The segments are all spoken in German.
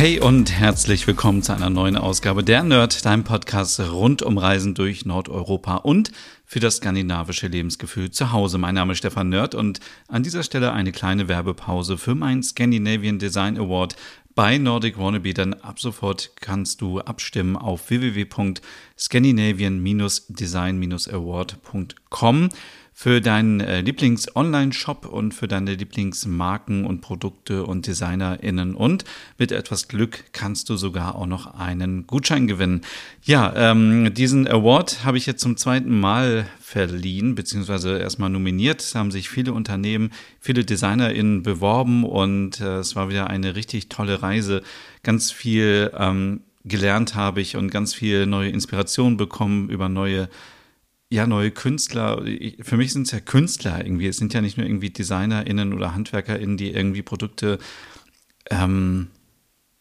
Hey und herzlich willkommen zu einer neuen Ausgabe der Nerd, deinem Podcast rund um Reisen durch Nordeuropa und für das skandinavische Lebensgefühl zu Hause. Mein Name ist Stefan Nerd und an dieser Stelle eine kleine Werbepause für meinen Scandinavian Design Award bei Nordic Wannabe. Dann ab sofort kannst du abstimmen auf www.scandinavian-design-award.com für deinen äh, Lieblings-Online-Shop und für deine Lieblingsmarken und Produkte und DesignerInnen. Und mit etwas Glück kannst du sogar auch noch einen Gutschein gewinnen. Ja, ähm, diesen Award habe ich jetzt zum zweiten Mal verliehen, beziehungsweise erstmal nominiert. Es haben sich viele Unternehmen, viele DesignerInnen beworben und äh, es war wieder eine richtig tolle Reise. Ganz viel ähm, gelernt habe ich und ganz viel neue Inspiration bekommen über neue ja, neue Künstler, für mich sind es ja Künstler irgendwie. Es sind ja nicht nur irgendwie DesignerInnen oder HandwerkerInnen, die irgendwie Produkte ähm,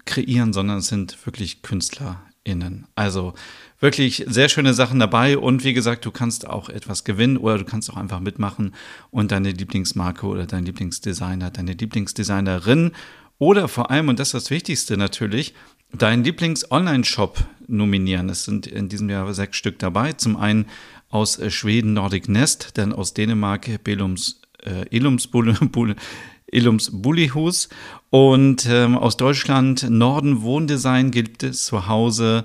kreieren, sondern es sind wirklich KünstlerInnen. Also wirklich sehr schöne Sachen dabei und wie gesagt, du kannst auch etwas gewinnen oder du kannst auch einfach mitmachen und deine Lieblingsmarke oder dein Lieblingsdesigner, deine Lieblingsdesignerin oder vor allem, und das ist das Wichtigste natürlich, deinen Lieblings-Online-Shop nominieren. Es sind in diesem Jahr sechs Stück dabei. Zum einen aus äh, Schweden Nordic Nest, dann aus Dänemark Belums, äh, Bull, Illums Bullihus und ähm, aus Deutschland Norden Wohndesign gibt es zu Hause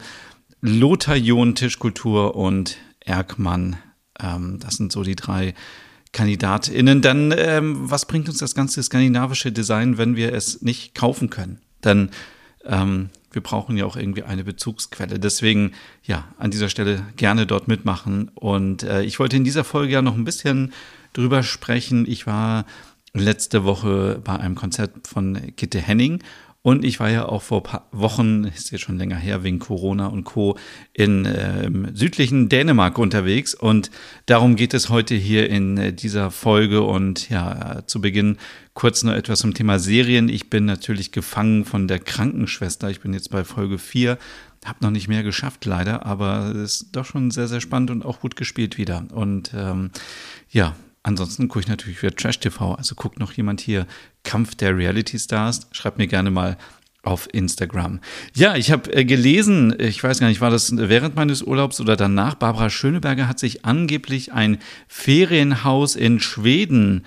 Lothar John Tischkultur und Erkmann. Ähm, das sind so die drei KandidatInnen. Dann, ähm, was bringt uns das ganze skandinavische Design, wenn wir es nicht kaufen können? Dann ähm, wir brauchen ja auch irgendwie eine Bezugsquelle. Deswegen, ja, an dieser Stelle gerne dort mitmachen. Und äh, ich wollte in dieser Folge ja noch ein bisschen drüber sprechen. Ich war letzte Woche bei einem Konzert von Gitte Henning und ich war ja auch vor paar Wochen, ist jetzt schon länger her, wegen Corona und Co. in ähm, südlichen Dänemark unterwegs. Und darum geht es heute hier in äh, dieser Folge. Und ja, zu Beginn kurz noch etwas zum Thema Serien. Ich bin natürlich gefangen von der Krankenschwester. Ich bin jetzt bei Folge 4. Hab noch nicht mehr geschafft, leider, aber es ist doch schon sehr, sehr spannend und auch gut gespielt wieder. Und ähm, ja, Ansonsten gucke ich natürlich wieder Trash TV. Also guckt noch jemand hier Kampf der Reality Stars. Schreibt mir gerne mal auf Instagram. Ja, ich habe äh, gelesen, ich weiß gar nicht, war das während meines Urlaubs oder danach, Barbara Schöneberger hat sich angeblich ein Ferienhaus in Schweden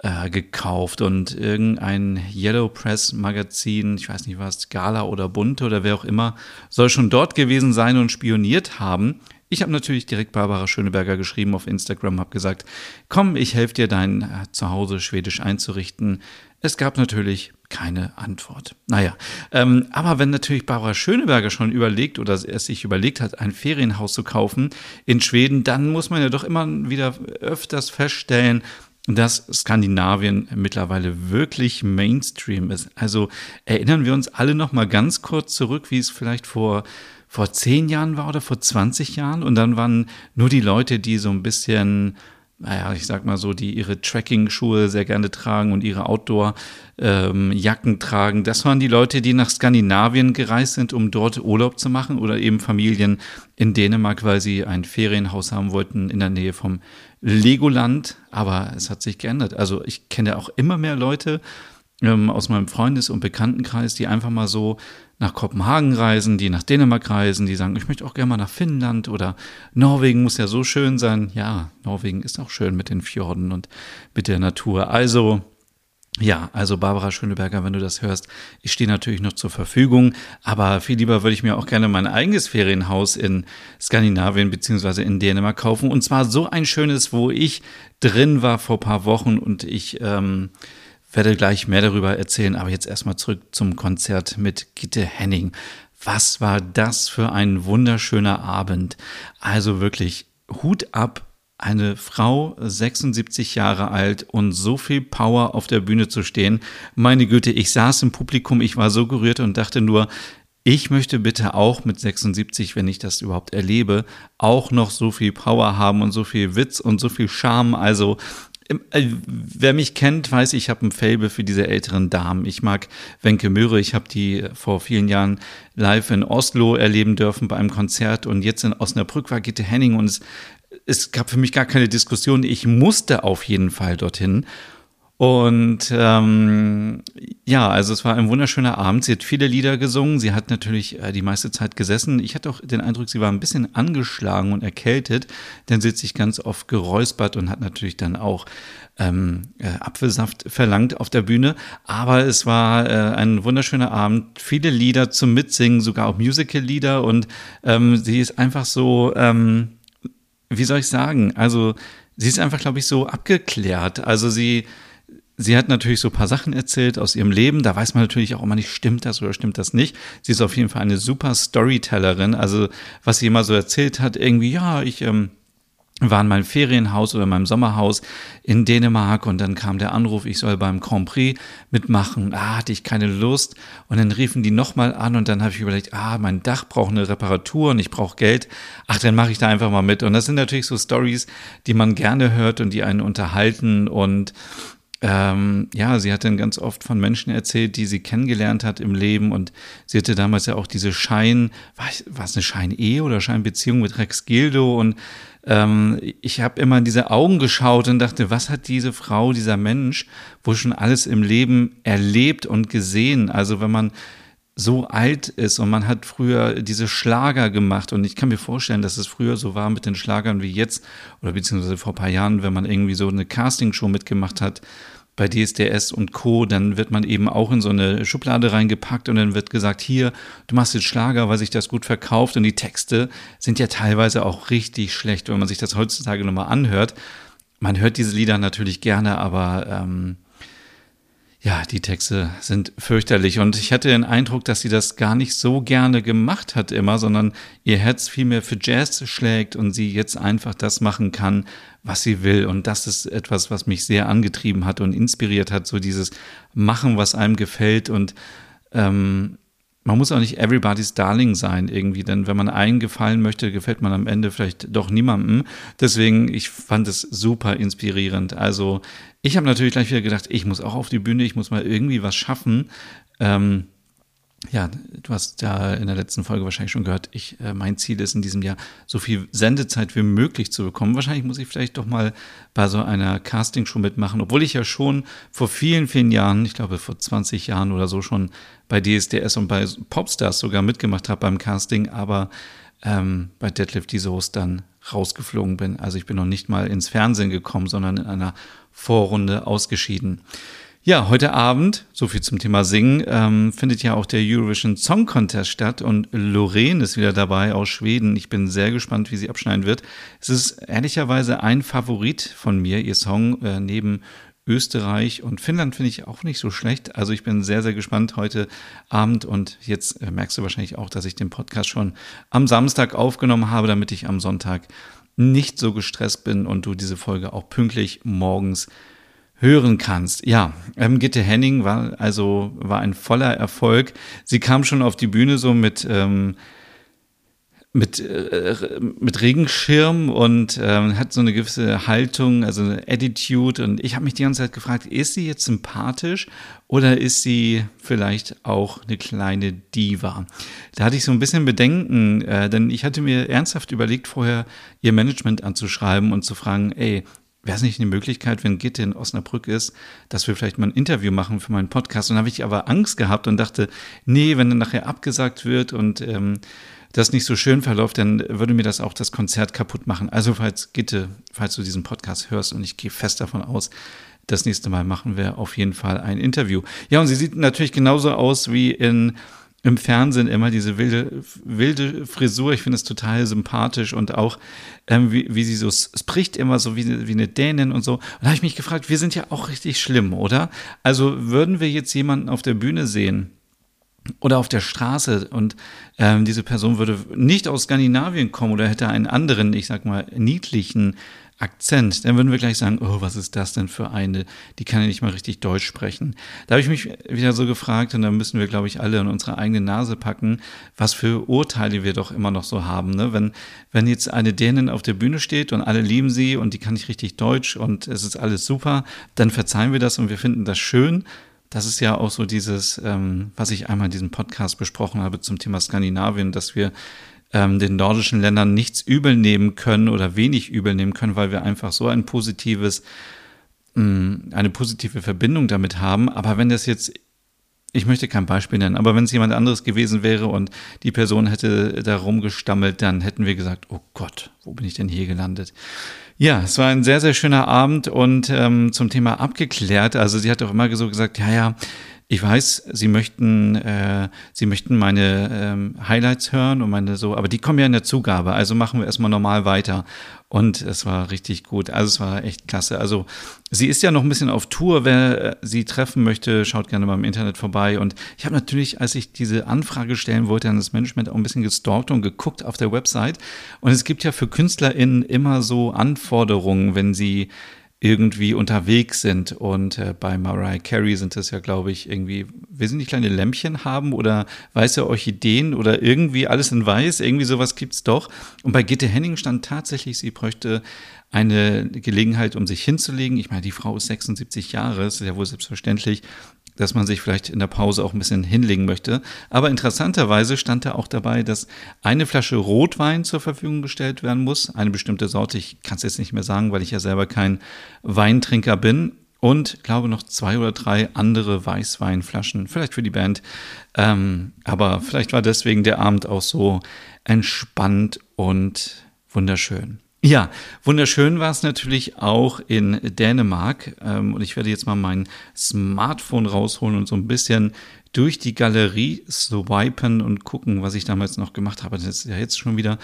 äh, gekauft und irgendein Yellow Press Magazin, ich weiß nicht was, Gala oder Bunte oder wer auch immer, soll schon dort gewesen sein und spioniert haben. Ich habe natürlich direkt Barbara Schöneberger geschrieben auf Instagram, habe gesagt, komm, ich helfe dir, dein äh, Zuhause schwedisch einzurichten. Es gab natürlich keine Antwort. Naja, ähm, aber wenn natürlich Barbara Schöneberger schon überlegt oder es sich überlegt hat, ein Ferienhaus zu kaufen in Schweden, dann muss man ja doch immer wieder öfters feststellen, dass Skandinavien mittlerweile wirklich Mainstream ist. Also erinnern wir uns alle noch mal ganz kurz zurück, wie es vielleicht vor vor zehn Jahren war oder vor 20 Jahren. Und dann waren nur die Leute, die so ein bisschen, naja, ich sag mal so, die ihre Trekking-Schuhe sehr gerne tragen und ihre Outdoor-Jacken ähm, tragen. Das waren die Leute, die nach Skandinavien gereist sind, um dort Urlaub zu machen oder eben Familien in Dänemark, weil sie ein Ferienhaus haben wollten in der Nähe vom Legoland. Aber es hat sich geändert. Also ich kenne auch immer mehr Leute, ähm, aus meinem Freundes- und Bekanntenkreis, die einfach mal so nach Kopenhagen reisen, die nach Dänemark reisen, die sagen, ich möchte auch gerne mal nach Finnland oder Norwegen muss ja so schön sein. Ja, Norwegen ist auch schön mit den Fjorden und mit der Natur. Also, ja, also Barbara Schöneberger, wenn du das hörst, ich stehe natürlich noch zur Verfügung, aber viel lieber würde ich mir auch gerne mein eigenes Ferienhaus in Skandinavien beziehungsweise in Dänemark kaufen. Und zwar so ein schönes, wo ich drin war vor paar Wochen und ich ähm, werde gleich mehr darüber erzählen, aber jetzt erstmal zurück zum Konzert mit Gitte Henning. Was war das für ein wunderschöner Abend? Also wirklich Hut ab, eine Frau 76 Jahre alt und so viel Power auf der Bühne zu stehen. Meine Güte, ich saß im Publikum, ich war so gerührt und dachte nur, ich möchte bitte auch mit 76, wenn ich das überhaupt erlebe, auch noch so viel Power haben und so viel Witz und so viel Charme. Also wer mich kennt, weiß, ich habe ein Fable für diese älteren Damen. Ich mag Wenke Möhre. Ich habe die vor vielen Jahren live in Oslo erleben dürfen bei einem Konzert und jetzt in Osnabrück war Gitte Henning und es, es gab für mich gar keine Diskussion. Ich musste auf jeden Fall dorthin. Und ähm, ja, also es war ein wunderschöner Abend. Sie hat viele Lieder gesungen. Sie hat natürlich äh, die meiste Zeit gesessen. Ich hatte auch den Eindruck, sie war ein bisschen angeschlagen und erkältet, denn sie hat sich ganz oft geräuspert und hat natürlich dann auch ähm, äh, Apfelsaft verlangt auf der Bühne. Aber es war äh, ein wunderschöner Abend. Viele Lieder zum Mitsingen, sogar auch Musical-Lieder. Und ähm, sie ist einfach so, ähm, wie soll ich sagen? Also sie ist einfach, glaube ich, so abgeklärt. Also sie Sie hat natürlich so ein paar Sachen erzählt aus ihrem Leben. Da weiß man natürlich auch immer nicht, stimmt das oder stimmt das nicht. Sie ist auf jeden Fall eine super Storytellerin. Also, was sie immer so erzählt hat, irgendwie, ja, ich ähm, war in meinem Ferienhaus oder meinem Sommerhaus in Dänemark und dann kam der Anruf, ich soll beim Grand Prix mitmachen. Ah, hatte ich keine Lust. Und dann riefen die nochmal an und dann habe ich überlegt, ah, mein Dach braucht eine Reparatur und ich brauche Geld. Ach, dann mache ich da einfach mal mit. Und das sind natürlich so Stories, die man gerne hört und die einen unterhalten und ähm, ja, sie hat dann ganz oft von Menschen erzählt, die sie kennengelernt hat im Leben und sie hatte damals ja auch diese Schein, war, es eine Schein-Ehe oder Scheinbeziehung mit Rex Gildo und ähm, ich habe immer in diese Augen geschaut und dachte, was hat diese Frau, dieser Mensch, wo schon alles im Leben erlebt und gesehen? Also wenn man so alt ist und man hat früher diese Schlager gemacht und ich kann mir vorstellen, dass es früher so war mit den Schlagern wie jetzt oder beziehungsweise vor ein paar Jahren, wenn man irgendwie so eine Castingshow mitgemacht hat bei DSDS und Co., dann wird man eben auch in so eine Schublade reingepackt und dann wird gesagt, hier, du machst jetzt Schlager, weil sich das gut verkauft und die Texte sind ja teilweise auch richtig schlecht, wenn man sich das heutzutage nochmal anhört. Man hört diese Lieder natürlich gerne, aber ähm, ja, die Texte sind fürchterlich. Und ich hatte den Eindruck, dass sie das gar nicht so gerne gemacht hat immer, sondern ihr Herz viel mehr für Jazz schlägt und sie jetzt einfach das machen kann, was sie will. Und das ist etwas, was mich sehr angetrieben hat und inspiriert hat, so dieses Machen, was einem gefällt und ähm, man muss auch nicht everybody's darling sein irgendwie, denn wenn man einen gefallen möchte, gefällt man am Ende vielleicht doch niemandem. Deswegen, ich fand es super inspirierend. Also ich habe natürlich gleich wieder gedacht, ich muss auch auf die Bühne, ich muss mal irgendwie was schaffen. Ähm, ja, du hast ja in der letzten Folge wahrscheinlich schon gehört, ich, äh, mein Ziel ist in diesem Jahr, so viel Sendezeit wie möglich zu bekommen. Wahrscheinlich muss ich vielleicht doch mal bei so einer Castingshow mitmachen, obwohl ich ja schon vor vielen, vielen Jahren, ich glaube vor 20 Jahren oder so schon bei DSDS und bei Popstars sogar mitgemacht habe beim Casting, aber ähm, bei Deadlift die Soße dann rausgeflogen bin. Also ich bin noch nicht mal ins Fernsehen gekommen, sondern in einer Vorrunde ausgeschieden. Ja, heute Abend, so viel zum Thema Singen, ähm, findet ja auch der Eurovision Song Contest statt und Lorraine ist wieder dabei aus Schweden. Ich bin sehr gespannt, wie sie abschneiden wird. Es ist ehrlicherweise ein Favorit von mir, ihr Song, äh, neben Österreich und Finnland finde ich auch nicht so schlecht. Also ich bin sehr, sehr gespannt heute Abend und jetzt äh, merkst du wahrscheinlich auch, dass ich den Podcast schon am Samstag aufgenommen habe, damit ich am Sonntag nicht so gestresst bin und du diese Folge auch pünktlich morgens hören kannst. Ja, ähm, Gitte Henning war also war ein voller Erfolg. Sie kam schon auf die Bühne so mit ähm, mit, äh, mit Regenschirm und ähm, hat so eine gewisse Haltung, also eine Attitude. Und ich habe mich die ganze Zeit gefragt, ist sie jetzt sympathisch oder ist sie vielleicht auch eine kleine Diva? Da hatte ich so ein bisschen Bedenken, äh, denn ich hatte mir ernsthaft überlegt, vorher ihr Management anzuschreiben und zu fragen, ey, wäre es nicht eine Möglichkeit, wenn Gitte in Osnabrück ist, dass wir vielleicht mal ein Interview machen für meinen Podcast? Und da habe ich aber Angst gehabt und dachte, nee, wenn dann nachher abgesagt wird und ähm, das nicht so schön verläuft, dann würde mir das auch das Konzert kaputt machen. Also falls Gitte, falls du diesen Podcast hörst und ich gehe fest davon aus, das nächste Mal machen wir auf jeden Fall ein Interview. Ja, und sie sieht natürlich genauso aus wie in im Fernsehen immer diese wilde, wilde Frisur. Ich finde es total sympathisch und auch, ähm, wie, wie sie so spricht, immer so wie, wie eine Dänin und so. Und da habe ich mich gefragt, wir sind ja auch richtig schlimm, oder? Also würden wir jetzt jemanden auf der Bühne sehen oder auf der Straße und ähm, diese Person würde nicht aus Skandinavien kommen oder hätte einen anderen, ich sag mal, niedlichen Akzent, dann würden wir gleich sagen, oh, was ist das denn für eine? Die kann ja nicht mal richtig Deutsch sprechen. Da habe ich mich wieder so gefragt und da müssen wir, glaube ich, alle in unsere eigene Nase packen, was für Urteile wir doch immer noch so haben. Ne? Wenn, wenn jetzt eine Dänin auf der Bühne steht und alle lieben sie und die kann nicht richtig Deutsch und es ist alles super, dann verzeihen wir das und wir finden das schön. Das ist ja auch so dieses, ähm, was ich einmal in diesem Podcast besprochen habe zum Thema Skandinavien, dass wir ähm, den nordischen Ländern nichts übel nehmen können oder wenig übel nehmen können, weil wir einfach so ein positives, mh, mm, eine positive Verbindung damit haben. Aber wenn das jetzt ich möchte kein Beispiel nennen, aber wenn es jemand anderes gewesen wäre und die Person hätte da rumgestammelt, dann hätten wir gesagt, oh Gott, wo bin ich denn hier gelandet? Ja, es war ein sehr, sehr schöner Abend und ähm, zum Thema abgeklärt. Also sie hat auch immer so gesagt, ja, ja, ich weiß, Sie möchten, äh, Sie möchten meine ähm, Highlights hören und meine so, aber die kommen ja in der Zugabe. Also machen wir erstmal normal weiter. Und es war richtig gut. Also es war echt klasse. Also sie ist ja noch ein bisschen auf Tour. Wer äh, sie treffen möchte, schaut gerne mal im Internet vorbei. Und ich habe natürlich, als ich diese Anfrage stellen wollte an das Management, auch ein bisschen gestalkt und geguckt auf der Website. Und es gibt ja für KünstlerInnen immer so Anforderungen, wenn sie irgendwie unterwegs sind. Und äh, bei Mariah Carey sind das ja, glaube ich, irgendwie, wir sind die kleine Lämpchen haben oder weiße Orchideen oder irgendwie alles in weiß, irgendwie sowas gibt's doch. Und bei Gitte Henning stand tatsächlich, sie bräuchte eine Gelegenheit, um sich hinzulegen. Ich meine, die Frau ist 76 Jahre, ist ja wohl selbstverständlich dass man sich vielleicht in der Pause auch ein bisschen hinlegen möchte. Aber interessanterweise stand da auch dabei, dass eine Flasche Rotwein zur Verfügung gestellt werden muss. Eine bestimmte Sorte, ich kann es jetzt nicht mehr sagen, weil ich ja selber kein Weintrinker bin. Und glaube noch zwei oder drei andere Weißweinflaschen, vielleicht für die Band. Ähm, aber vielleicht war deswegen der Abend auch so entspannt und wunderschön. Ja, wunderschön war es natürlich auch in Dänemark. Ähm, und ich werde jetzt mal mein Smartphone rausholen und so ein bisschen durch die Galerie swipen und gucken, was ich damals noch gemacht habe. Das ist ja jetzt schon wieder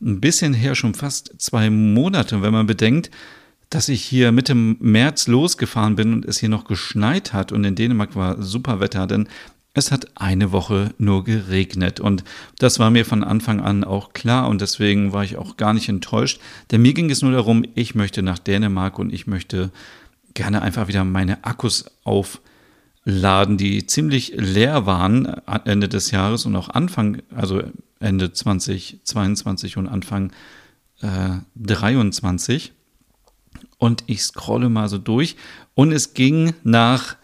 ein bisschen her, schon fast zwei Monate. Und wenn man bedenkt, dass ich hier Mitte März losgefahren bin und es hier noch geschneit hat und in Dänemark war super Wetter, dann es hat eine Woche nur geregnet und das war mir von Anfang an auch klar und deswegen war ich auch gar nicht enttäuscht, denn mir ging es nur darum, ich möchte nach Dänemark und ich möchte gerne einfach wieder meine Akkus aufladen, die ziemlich leer waren Ende des Jahres und auch Anfang, also Ende 2022 und Anfang äh, 23. Und ich scrolle mal so durch und es ging nach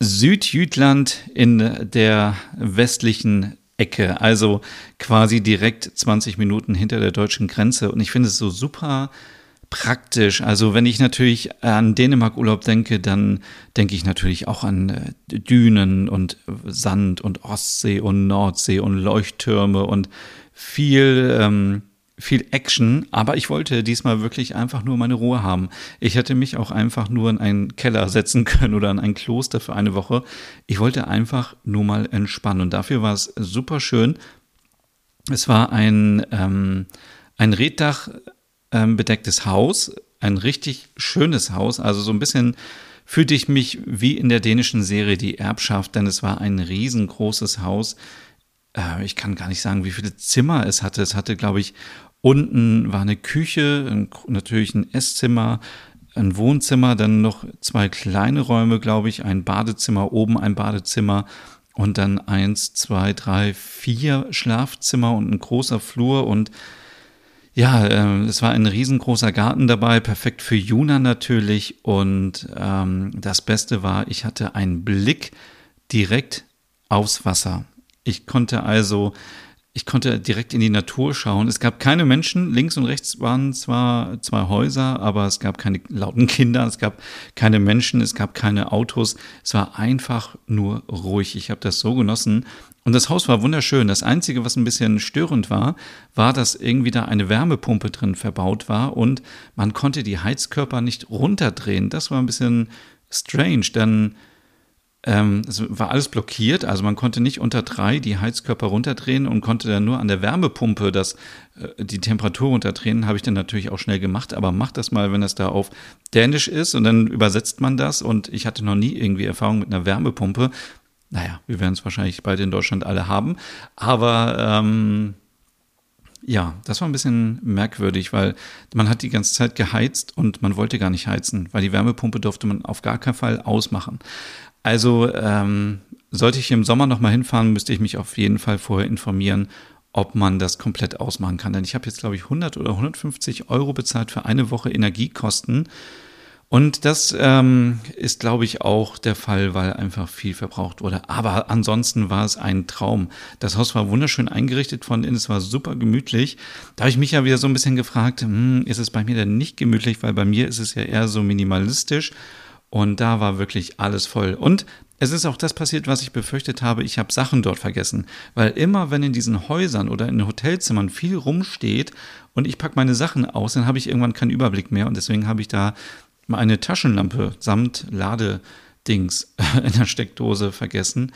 Südjütland in der westlichen Ecke, also quasi direkt 20 Minuten hinter der deutschen Grenze. Und ich finde es so super praktisch. Also wenn ich natürlich an Dänemark-Urlaub denke, dann denke ich natürlich auch an äh, Dünen und Sand und Ostsee und Nordsee und Leuchttürme und viel ähm, viel Action, aber ich wollte diesmal wirklich einfach nur meine Ruhe haben. Ich hätte mich auch einfach nur in einen Keller setzen können oder in ein Kloster für eine Woche. Ich wollte einfach nur mal entspannen und dafür war es super schön. Es war ein, ähm, ein Reddach ähm, bedecktes Haus, ein richtig schönes Haus, also so ein bisschen fühlte ich mich wie in der dänischen Serie Die Erbschaft, denn es war ein riesengroßes Haus. Äh, ich kann gar nicht sagen, wie viele Zimmer es hatte. Es hatte, glaube ich, Unten war eine Küche, ein, natürlich ein Esszimmer, ein Wohnzimmer, dann noch zwei kleine Räume, glaube ich, ein Badezimmer, oben ein Badezimmer und dann eins, zwei, drei, vier Schlafzimmer und ein großer Flur und ja, äh, es war ein riesengroßer Garten dabei, perfekt für Juna natürlich. Und ähm, das Beste war, ich hatte einen Blick direkt aufs Wasser. Ich konnte also ich konnte direkt in die Natur schauen. Es gab keine Menschen. Links und rechts waren zwar zwei Häuser, aber es gab keine lauten Kinder, es gab keine Menschen, es gab keine Autos. Es war einfach nur ruhig. Ich habe das so genossen. Und das Haus war wunderschön. Das Einzige, was ein bisschen störend war, war, dass irgendwie da eine Wärmepumpe drin verbaut war und man konnte die Heizkörper nicht runterdrehen. Das war ein bisschen strange, denn ähm, es war alles blockiert, also man konnte nicht unter drei die Heizkörper runterdrehen und konnte dann nur an der Wärmepumpe das, äh, die Temperatur runterdrehen. Habe ich dann natürlich auch schnell gemacht, aber macht das mal, wenn das da auf Dänisch ist und dann übersetzt man das und ich hatte noch nie irgendwie Erfahrung mit einer Wärmepumpe. Naja, wir werden es wahrscheinlich bald in Deutschland alle haben, aber ähm, ja, das war ein bisschen merkwürdig, weil man hat die ganze Zeit geheizt und man wollte gar nicht heizen, weil die Wärmepumpe durfte man auf gar keinen Fall ausmachen. Also ähm, sollte ich im Sommer nochmal hinfahren, müsste ich mich auf jeden Fall vorher informieren, ob man das komplett ausmachen kann. Denn ich habe jetzt, glaube ich, 100 oder 150 Euro bezahlt für eine Woche Energiekosten. Und das ähm, ist, glaube ich, auch der Fall, weil einfach viel verbraucht wurde. Aber ansonsten war es ein Traum. Das Haus war wunderschön eingerichtet von innen, es war super gemütlich. Da habe ich mich ja wieder so ein bisschen gefragt, hm, ist es bei mir denn nicht gemütlich? Weil bei mir ist es ja eher so minimalistisch. Und da war wirklich alles voll. Und es ist auch das passiert, was ich befürchtet habe. Ich habe Sachen dort vergessen. Weil immer, wenn in diesen Häusern oder in Hotelzimmern viel rumsteht und ich packe meine Sachen aus, dann habe ich irgendwann keinen Überblick mehr. Und deswegen habe ich da eine Taschenlampe samt Ladedings in der Steckdose vergessen.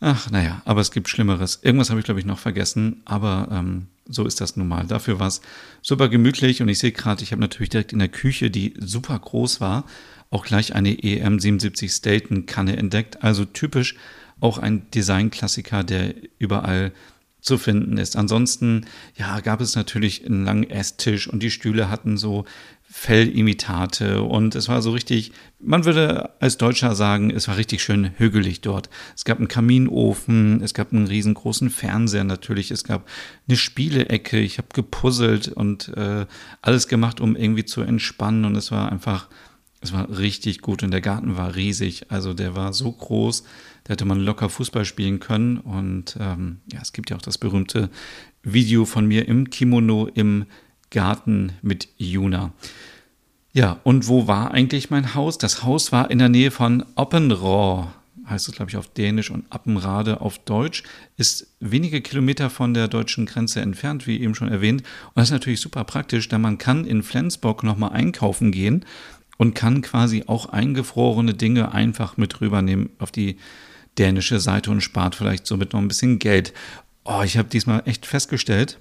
Ach, naja, aber es gibt Schlimmeres. Irgendwas habe ich, glaube ich, noch vergessen, aber ähm, so ist das nun mal. Dafür war es super gemütlich und ich sehe gerade, ich habe natürlich direkt in der Küche, die super groß war, auch gleich eine EM77 Staten Kanne entdeckt. Also typisch auch ein Designklassiker, der überall zu finden ist. Ansonsten, ja, gab es natürlich einen langen Esstisch und die Stühle hatten so Fellimitate. Und es war so richtig, man würde als Deutscher sagen, es war richtig schön hügelig dort. Es gab einen Kaminofen, es gab einen riesengroßen Fernseher natürlich, es gab eine Spielecke, ich habe gepuzzelt und äh, alles gemacht, um irgendwie zu entspannen. Und es war einfach, es war richtig gut und der Garten war riesig, also der war so groß, da hätte man locker Fußball spielen können. Und ähm, ja, es gibt ja auch das berühmte Video von mir im Kimono im Garten mit Juna. Ja, und wo war eigentlich mein Haus? Das Haus war in der Nähe von Oppenrå, heißt es, glaube ich, auf Dänisch und Appenrade auf Deutsch, ist wenige Kilometer von der deutschen Grenze entfernt, wie eben schon erwähnt. Und das ist natürlich super praktisch, da man kann in Flensburg nochmal einkaufen gehen und kann quasi auch eingefrorene Dinge einfach mit rübernehmen auf die dänische Seite und spart vielleicht somit noch ein bisschen Geld. Oh, ich habe diesmal echt festgestellt,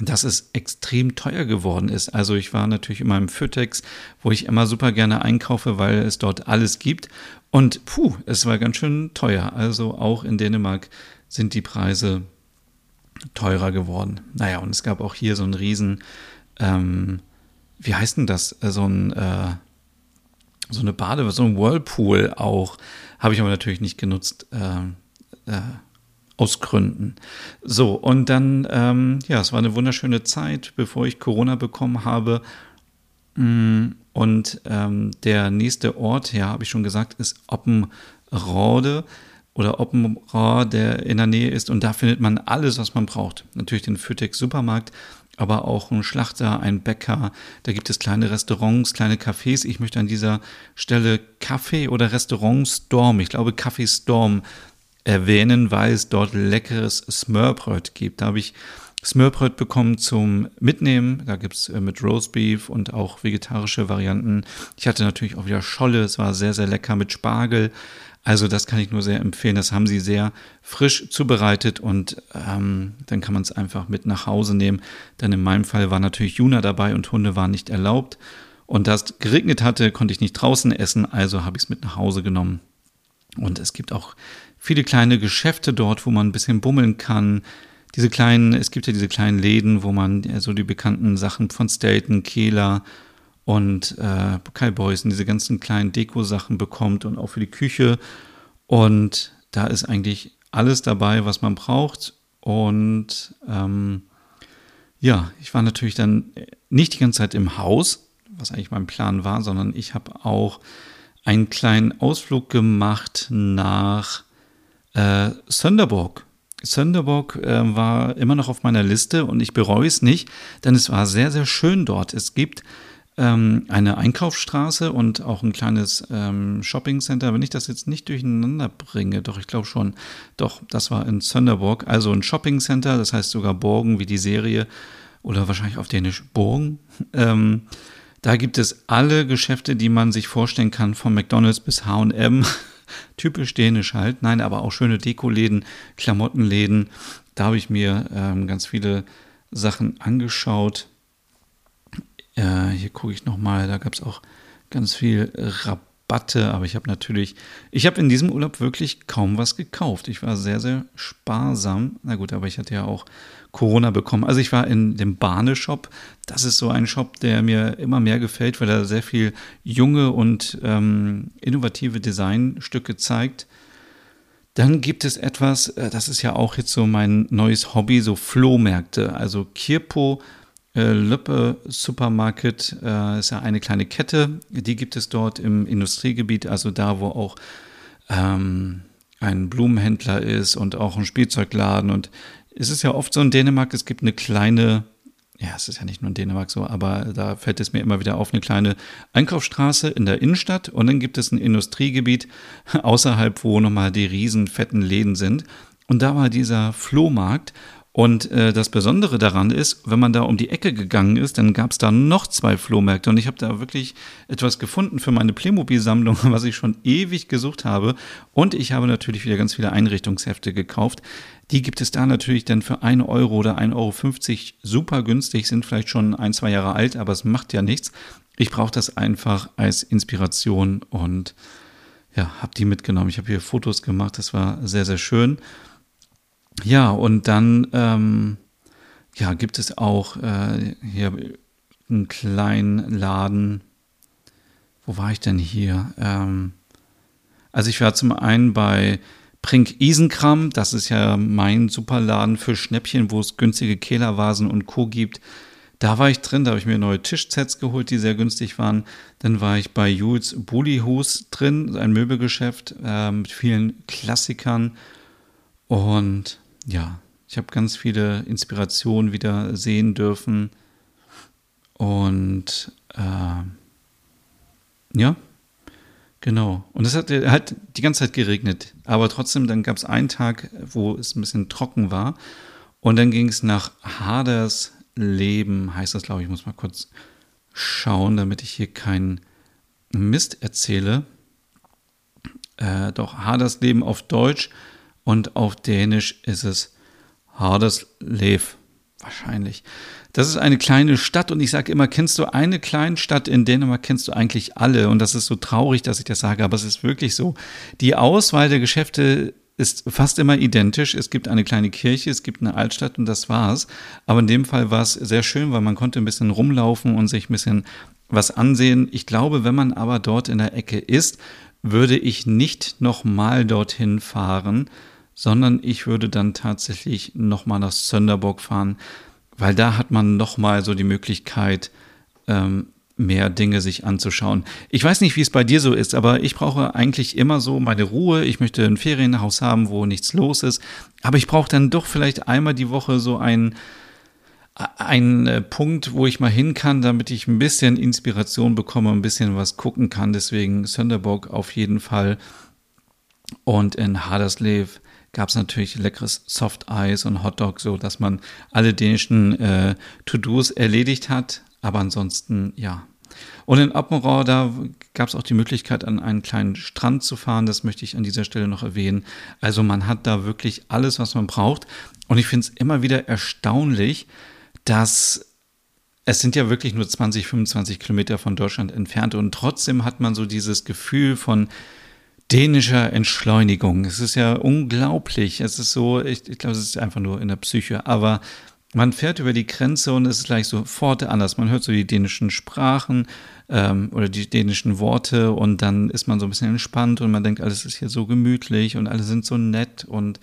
dass es extrem teuer geworden ist. Also ich war natürlich immer im Fütex, wo ich immer super gerne einkaufe, weil es dort alles gibt. Und puh, es war ganz schön teuer. Also auch in Dänemark sind die Preise teurer geworden. Naja, und es gab auch hier so einen riesen, ähm, wie heißt denn das? Äh, so ein, äh, so eine Bade, so ein Whirlpool auch. Habe ich aber natürlich nicht genutzt. Äh, äh, aus Gründen. So, und dann, ähm, ja, es war eine wunderschöne Zeit, bevor ich Corona bekommen habe. Mm, und ähm, der nächste Ort, ja, habe ich schon gesagt, ist Oppenrode oder Oppenrade, der in der Nähe ist. Und da findet man alles, was man braucht. Natürlich den Fütex Supermarkt, aber auch ein Schlachter, ein Bäcker. Da gibt es kleine Restaurants, kleine Cafés. Ich möchte an dieser Stelle Kaffee oder Restaurant Storm, ich glaube Kaffee Storm erwähnen, weil es dort leckeres Smørbröt gibt. Da habe ich Smørbröt bekommen zum Mitnehmen. Da gibt es äh, mit Roastbeef und auch vegetarische Varianten. Ich hatte natürlich auch wieder Scholle. Es war sehr, sehr lecker mit Spargel. Also das kann ich nur sehr empfehlen. Das haben sie sehr frisch zubereitet und ähm, dann kann man es einfach mit nach Hause nehmen. Denn in meinem Fall war natürlich Juna dabei und Hunde waren nicht erlaubt. Und da es geregnet hatte, konnte ich nicht draußen essen, also habe ich es mit nach Hause genommen. Und es gibt auch viele kleine Geschäfte dort, wo man ein bisschen bummeln kann. Diese kleinen, es gibt ja diese kleinen Läden, wo man so die bekannten Sachen von Stelton, Kehler und äh, Kai Beuys diese ganzen kleinen Deko-Sachen bekommt und auch für die Küche. Und da ist eigentlich alles dabei, was man braucht. Und ähm, ja, ich war natürlich dann nicht die ganze Zeit im Haus, was eigentlich mein Plan war, sondern ich habe auch einen kleinen Ausflug gemacht nach äh, Sönderborg. Sönderborg äh, war immer noch auf meiner Liste und ich bereue es nicht, denn es war sehr, sehr schön dort. Es gibt ähm, eine Einkaufsstraße und auch ein kleines ähm, Shoppingcenter. Wenn ich das jetzt nicht durcheinander bringe, doch ich glaube schon, doch, das war in Sönderborg. Also ein Shoppingcenter, das heißt sogar Borgen wie die Serie oder wahrscheinlich auf Dänisch Borgen. Ähm, da gibt es alle Geschäfte, die man sich vorstellen kann, von McDonald's bis HM. typisch dänisch halt. Nein, aber auch schöne Dekoläden, Klamottenläden. Da habe ich mir ähm, ganz viele Sachen angeschaut. Äh, hier gucke ich nochmal, da gab es auch ganz viel Rabatt. Rabatte, aber ich habe natürlich, ich habe in diesem Urlaub wirklich kaum was gekauft. Ich war sehr, sehr sparsam. Na gut, aber ich hatte ja auch Corona bekommen. Also ich war in dem Bahne-Shop. Das ist so ein Shop, der mir immer mehr gefällt, weil er sehr viel junge und ähm, innovative Designstücke zeigt. Dann gibt es etwas, äh, das ist ja auch jetzt so mein neues Hobby, so Flohmärkte. Also Kirpo äh, Löppe Supermarket äh, ist ja eine kleine Kette. Die gibt es dort im Industriegebiet, also da, wo auch ähm, ein Blumenhändler ist und auch ein Spielzeugladen. Und es ist ja oft so in Dänemark, es gibt eine kleine, ja, es ist ja nicht nur in Dänemark so, aber da fällt es mir immer wieder auf, eine kleine Einkaufsstraße in der Innenstadt und dann gibt es ein Industriegebiet außerhalb, wo nochmal die riesen fetten Läden sind. Und da war dieser Flohmarkt und äh, das Besondere daran ist, wenn man da um die Ecke gegangen ist, dann gab es da noch zwei Flohmärkte und ich habe da wirklich etwas gefunden für meine Playmobil-Sammlung, was ich schon ewig gesucht habe. Und ich habe natürlich wieder ganz viele Einrichtungshefte gekauft. Die gibt es da natürlich dann für 1 Euro oder 1,50 Euro super günstig, sind vielleicht schon ein, zwei Jahre alt, aber es macht ja nichts. Ich brauche das einfach als Inspiration und ja, habe die mitgenommen. Ich habe hier Fotos gemacht, das war sehr, sehr schön. Ja, und dann ähm, ja, gibt es auch äh, hier einen kleinen Laden. Wo war ich denn hier? Ähm, also ich war zum einen bei Prink Isenkram, das ist ja mein Superladen für Schnäppchen, wo es günstige Kehlervasen und Co. gibt. Da war ich drin, da habe ich mir neue Tischsets geholt, die sehr günstig waren. Dann war ich bei Jules Bullyhus drin, ein Möbelgeschäft äh, mit vielen Klassikern. Und ja, ich habe ganz viele Inspirationen wieder sehen dürfen. Und äh, ja, genau. Und es hat halt die ganze Zeit geregnet. Aber trotzdem, dann gab es einen Tag, wo es ein bisschen trocken war. Und dann ging es nach Haders Leben, heißt das, glaube ich. Ich muss mal kurz schauen, damit ich hier keinen Mist erzähle. Äh, doch, Haders Leben auf Deutsch und auf Dänisch ist es Haderslev wahrscheinlich. Das ist eine kleine Stadt und ich sage immer, kennst du eine kleine Stadt in Dänemark, kennst du eigentlich alle und das ist so traurig, dass ich das sage, aber es ist wirklich so. Die Auswahl der Geschäfte ist fast immer identisch. Es gibt eine kleine Kirche, es gibt eine Altstadt und das war's. Aber in dem Fall war es sehr schön, weil man konnte ein bisschen rumlaufen und sich ein bisschen was ansehen. Ich glaube, wenn man aber dort in der Ecke ist, würde ich nicht nochmal dorthin fahren, sondern ich würde dann tatsächlich nochmal nach Sönderborg fahren, weil da hat man nochmal so die Möglichkeit, ähm, mehr Dinge sich anzuschauen. Ich weiß nicht, wie es bei dir so ist, aber ich brauche eigentlich immer so meine Ruhe. Ich möchte ein Ferienhaus haben, wo nichts los ist. Aber ich brauche dann doch vielleicht einmal die Woche so einen, einen äh, Punkt, wo ich mal hin kann, damit ich ein bisschen Inspiration bekomme, ein bisschen was gucken kann. Deswegen Sönderborg auf jeden Fall. Und in Haderslev gab es natürlich leckeres Soft Eis und Hotdog, so dass man alle dänischen äh, To-Dos erledigt hat. Aber ansonsten, ja. Und in Appenrau, da gab es auch die Möglichkeit, an einen kleinen Strand zu fahren. Das möchte ich an dieser Stelle noch erwähnen. Also man hat da wirklich alles, was man braucht. Und ich finde es immer wieder erstaunlich, dass es sind ja wirklich nur 20, 25 Kilometer von Deutschland entfernt und trotzdem hat man so dieses Gefühl von, dänischer Entschleunigung. Es ist ja unglaublich. Es ist so, ich, ich glaube, es ist einfach nur in der Psyche, aber man fährt über die Grenze und es ist gleich sofort anders. Man hört so die dänischen Sprachen ähm, oder die dänischen Worte und dann ist man so ein bisschen entspannt und man denkt, alles ist hier so gemütlich und alle sind so nett und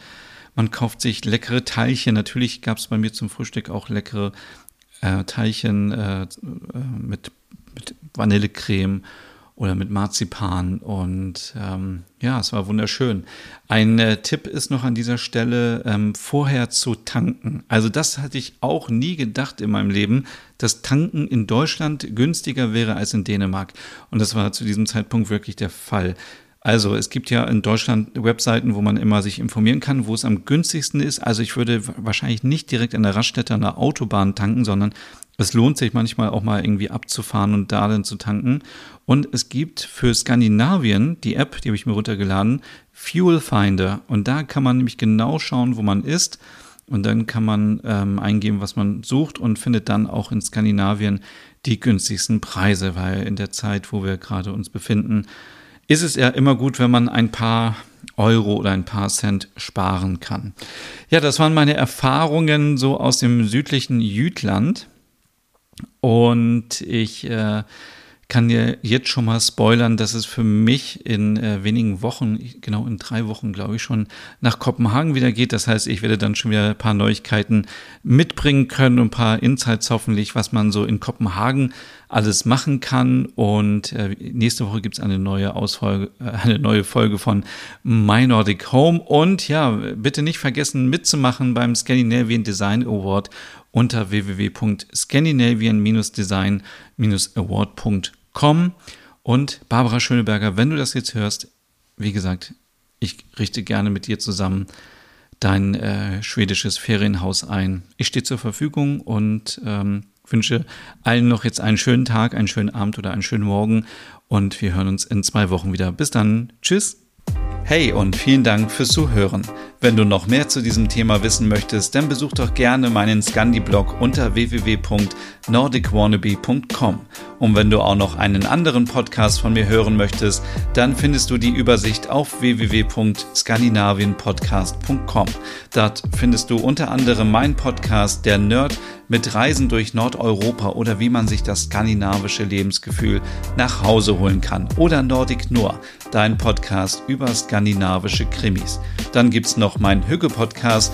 man kauft sich leckere Teilchen. Natürlich gab es bei mir zum Frühstück auch leckere äh, Teilchen äh, äh mit, mit Vanillecreme oder mit Marzipan. Und ähm, ja, es war wunderschön. Ein äh, Tipp ist noch an dieser Stelle, ähm, vorher zu tanken. Also das hatte ich auch nie gedacht in meinem Leben, dass Tanken in Deutschland günstiger wäre als in Dänemark. Und das war zu diesem Zeitpunkt wirklich der Fall. Also es gibt ja in Deutschland Webseiten, wo man immer sich informieren kann, wo es am günstigsten ist. Also ich würde wahrscheinlich nicht direkt an der Raststätte an der Autobahn tanken, sondern es lohnt sich manchmal auch mal irgendwie abzufahren und da dann zu tanken. Und es gibt für Skandinavien die App, die habe ich mir runtergeladen, Fuel Finder. Und da kann man nämlich genau schauen, wo man ist. Und dann kann man ähm, eingeben, was man sucht und findet dann auch in Skandinavien die günstigsten Preise, weil in der Zeit, wo wir gerade uns befinden, ist es ja immer gut, wenn man ein paar Euro oder ein paar Cent sparen kann. Ja, das waren meine Erfahrungen so aus dem südlichen Jütland. Und ich äh, kann dir jetzt schon mal spoilern, dass es für mich in äh, wenigen Wochen, genau in drei Wochen, glaube ich, schon nach Kopenhagen wieder geht. Das heißt, ich werde dann schon wieder ein paar Neuigkeiten mitbringen können und ein paar Insights hoffentlich, was man so in Kopenhagen alles machen kann. Und äh, nächste Woche gibt es eine neue Ausfolge, äh, eine neue Folge von My Nordic Home. Und ja, bitte nicht vergessen mitzumachen beim Scandinavian Design Award unter www.scandinavian-design-award.com kommen. Und Barbara Schöneberger, wenn du das jetzt hörst, wie gesagt, ich richte gerne mit dir zusammen dein äh, schwedisches Ferienhaus ein. Ich stehe zur Verfügung und ähm, wünsche allen noch jetzt einen schönen Tag, einen schönen Abend oder einen schönen Morgen und wir hören uns in zwei Wochen wieder. Bis dann. Tschüss. Hey und vielen Dank fürs Zuhören. Wenn du noch mehr zu diesem Thema wissen möchtest, dann besuch doch gerne meinen Scandi-Blog unter www.nordicwannabe.com. Und wenn du auch noch einen anderen Podcast von mir hören möchtest, dann findest du die Übersicht auf www.skandinavienpodcast.com. Dort findest du unter anderem meinen Podcast Der Nerd mit Reisen durch Nordeuropa oder wie man sich das skandinavische Lebensgefühl nach Hause holen kann. Oder Nordic Noir, dein Podcast über skandinavische Krimis. Dann gibt es noch meinen Hügge-Podcast